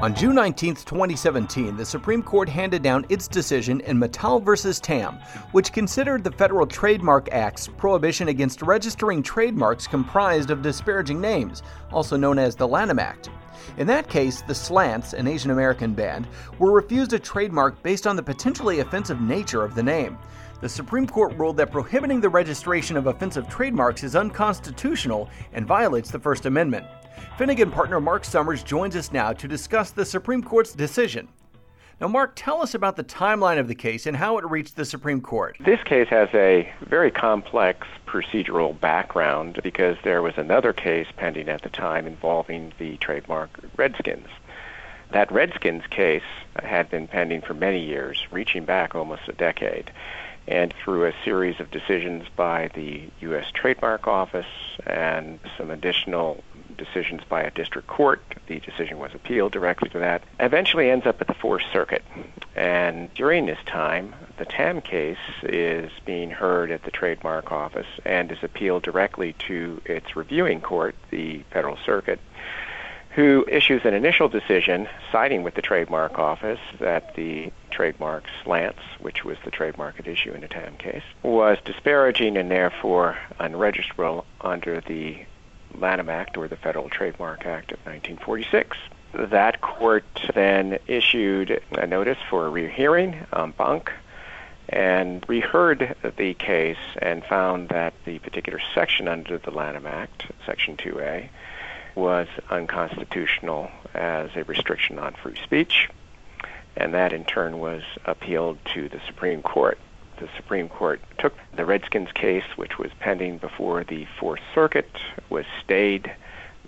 On June 19, 2017, the Supreme Court handed down its decision in Matal v. Tam, which considered the Federal Trademark Act's prohibition against registering trademarks comprised of disparaging names, also known as the Lanham Act. In that case, the Slants, an Asian American band, were refused a trademark based on the potentially offensive nature of the name. The Supreme Court ruled that prohibiting the registration of offensive trademarks is unconstitutional and violates the First Amendment. Finnegan partner Mark Sommers joins us now to discuss the Supreme Court's decision. Now, Mark, tell us about the timeline of the case and how it reached the Supreme Court. This case has a very complex procedural background because there was another case pending at the time involving the trademark Redskins. That Redskins case had been pending for many years, reaching back almost a decade. And through a series of decisions by the U.S. Trademark Office and some additional decisions by a district court. The decision was appealed directly to that. Eventually ends up at the Fourth Circuit. And during this time, the Tam case is being heard at the Trademark Office and is appealed directly to its reviewing court, the Federal Circuit, who issues an initial decision siding with the Trademark Office that the trademark slants, which was the trademark at issue in the Tam case, was disparaging and therefore unregisterable under the Lanham Act or the Federal Trademark Act of 1946. That court then issued a notice for a rehearing en banc and reheard the case and found that the particular section under the Lanham Act, Section 2A, was unconstitutional as a restriction on free speech, and that in turn was appealed to the Supreme Court the Supreme Court took the Redskins case, which was pending before the Fourth Circuit, was stayed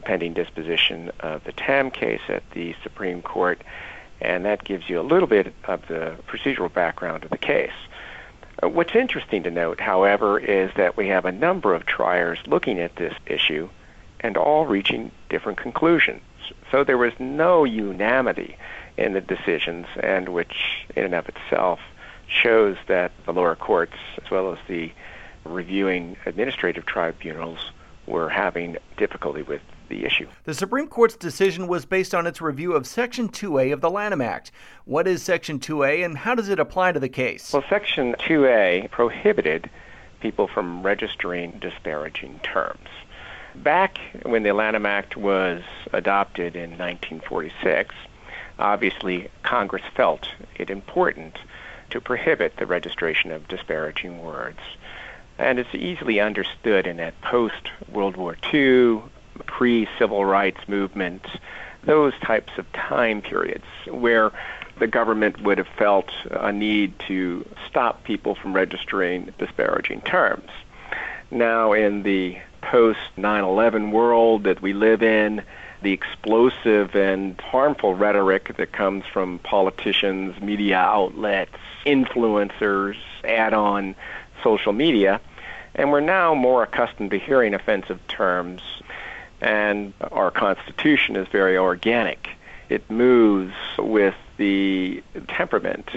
pending disposition of the Tam case at the Supreme Court, and that gives you a little bit of the procedural background of the case. Uh, what's interesting to note, however, is that we have a number of triers looking at this issue and all reaching different conclusions. So there was no unanimity in the decisions, and which in and of itself shows that the lower courts, as well as the reviewing administrative tribunals, were having difficulty with the issue. The Supreme Court's decision was based on its review of Section 2A of the Lanham Act. What is Section 2A and how does it apply to the case? Well, Section 2A prohibited people from registering disparaging terms. Back when the Lanham Act was adopted in 1946, obviously Congress felt it important to prohibit the registration of disparaging words. And it's easily understood in that post World War II, pre civil rights movement, those types of time periods where the government would have felt a need to stop people from registering disparaging terms. Now, in the post 9 11 world that we live in, the explosive and harmful rhetoric that comes from politicians, media outlets, influencers, add on social media. And we're now more accustomed to hearing offensive terms, and our Constitution is very organic. It moves with the temperament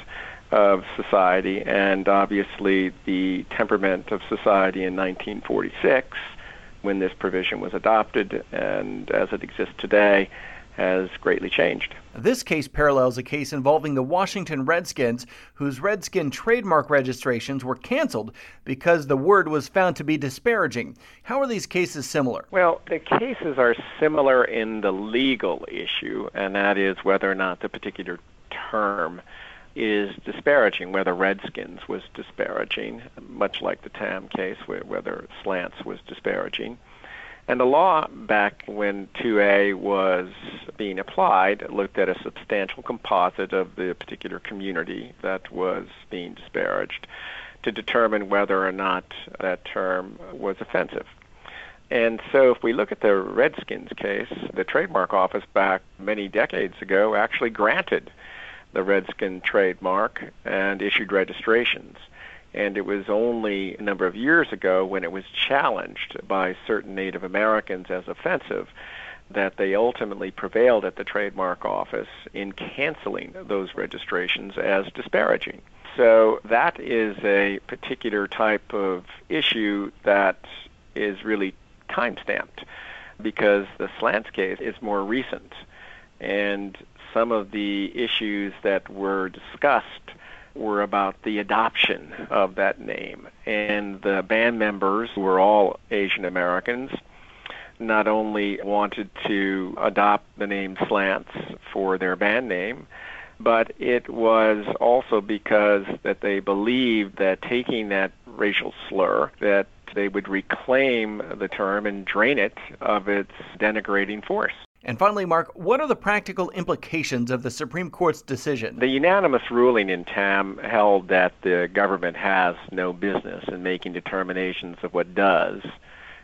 of society, and obviously the temperament of society in 1946 when this provision was adopted and as it exists today has greatly changed. This case parallels a case involving the Washington Redskins, whose Redskin trademark registrations were canceled because the word was found to be disparaging. How are these cases similar? Well, the cases are similar in the legal issue, and that is whether or not the particular term is disparaging, whether Redskins was disparaging, much like the Tam case, whether slants was disparaging. And the law back when 2A was being applied looked at a substantial composite of the particular community that was being disparaged to determine whether or not that term was offensive. And so if we look at the Redskins case, the trademark office back many decades ago actually granted the Redskin trademark and issued registrations. And it was only a number of years ago when it was challenged by certain Native Americans as offensive that they ultimately prevailed at the trademark office in canceling those registrations as disparaging. So that is a particular type of issue that is really time stamped because the slants case is more recent. And some of the issues that were discussed were about the adoption of that name. And the band members, who were all Asian Americans, not only wanted to adopt the name Slants for their band name, but it was also because that they believed that taking that racial slur that they would reclaim the term and drain it of its denigrating force. And finally, Mark, what are the practical implications of the Supreme Court's decision? The unanimous ruling in Tam held that the government has no business in making determinations of what does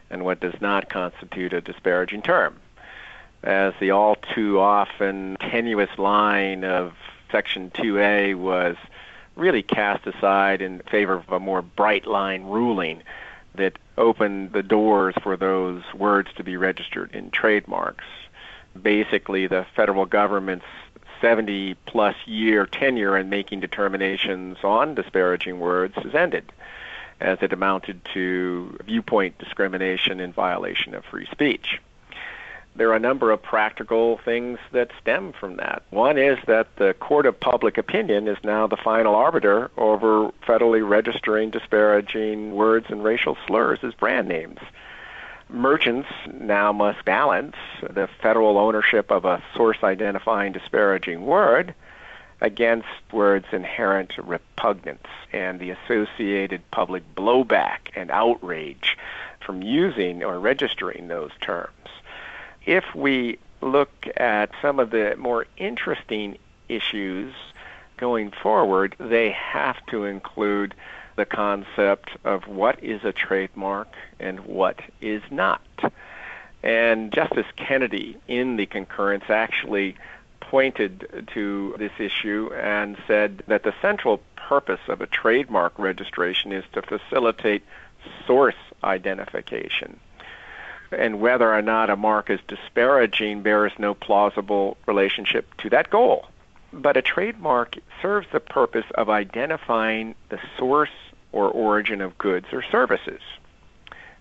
and what does not constitute a disparaging term. As the all too often tenuous line of Section 2A was really cast aside in favor of a more bright line ruling that opened the doors for those words to be registered in trademarks. Basically, the federal government's 70 plus year tenure in making determinations on disparaging words has ended, as it amounted to viewpoint discrimination in violation of free speech there are a number of practical things that stem from that. One is that the court of public opinion is now the final arbiter over federally registering disparaging words and racial slurs as brand names. Merchants now must balance the federal ownership of a source identifying disparaging word against words' inherent repugnance and the associated public blowback and outrage from using or registering those terms. If we look at some of the more interesting issues going forward, they have to include the concept of what is a trademark and what is not. And Justice Kennedy, in the concurrence, actually pointed to this issue and said that the central purpose of a trademark registration is to facilitate source identification and whether or not a mark is disparaging bears no plausible relationship to that goal. But a trademark serves the purpose of identifying the source or origin of goods or services.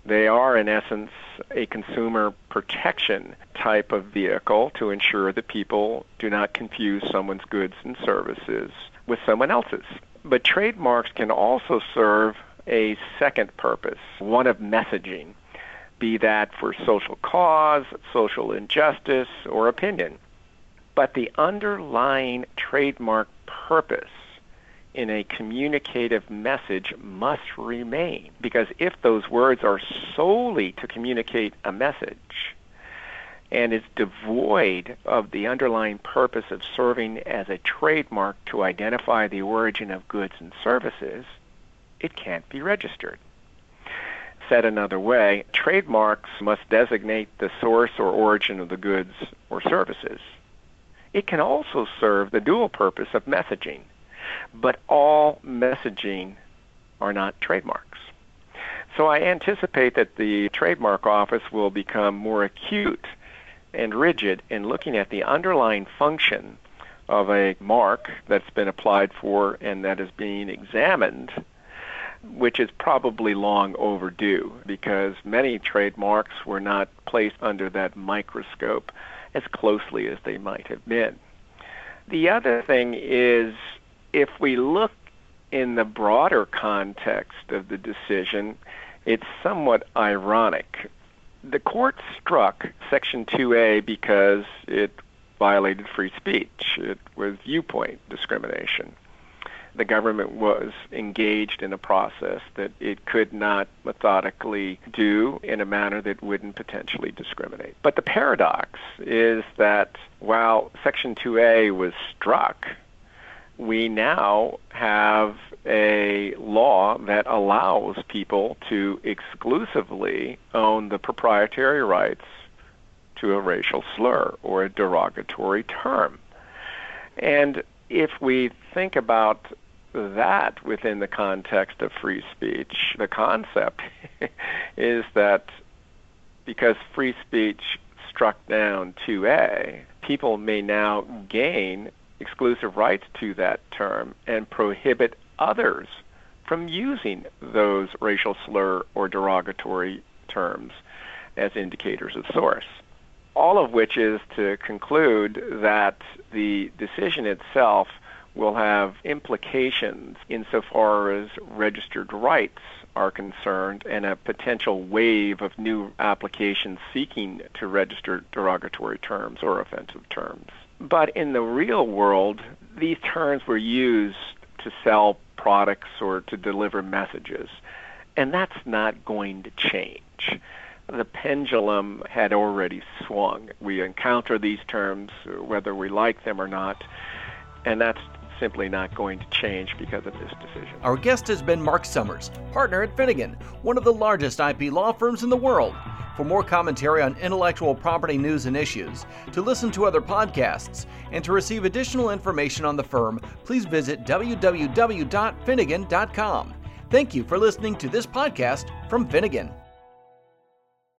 They are, in essence, a consumer protection type of vehicle to ensure that people do not confuse someone's goods and services with someone else's. But trademarks can also serve a second purpose, one of messaging be that for social cause, social injustice, or opinion. But the underlying trademark purpose in a communicative message must remain. Because if those words are solely to communicate a message and is devoid of the underlying purpose of serving as a trademark to identify the origin of goods and services, it can't be registered. Said another way, trademarks must designate the source or origin of the goods or services. It can also serve the dual purpose of messaging, but all messaging are not trademarks. So I anticipate that the trademark office will become more acute and rigid in looking at the underlying function of a mark that's been applied for and that is being examined which is probably long overdue because many trademarks were not placed under that microscope as closely as they might have been. The other thing is if we look in the broader context of the decision, it's somewhat ironic. The court struck Section 2A because it violated free speech. It was viewpoint discrimination the government was engaged in a process that it could not methodically do in a manner that wouldn't potentially discriminate. But the paradox is that while Section 2A was struck, we now have a law that allows people to exclusively own the proprietary rights to a racial slur or a derogatory term. And if we think about that within the context of free speech. The concept is that because free speech struck down 2A, people may now gain exclusive rights to that term and prohibit others from using those racial slur or derogatory terms as indicators of source. all of which is to conclude that the decision itself will have implications insofar as registered rights are concerned and a potential wave of new applications seeking to register derogatory terms or offensive terms. But in the real world, these terms were used to sell products or to deliver messages, and that's not going to change. The pendulum had already swung. We encounter these terms whether we like them or not, and that's simply not going to change because of this decision. Our guest has been Mark Sommers, partner at Finnegan, one of the largest IP law firms in the world. For more commentary on intellectual property news and issues, to listen to other podcasts, and to receive additional information on the firm, please visit www.finnegan.com. Thank you for listening to this podcast from Finnegan.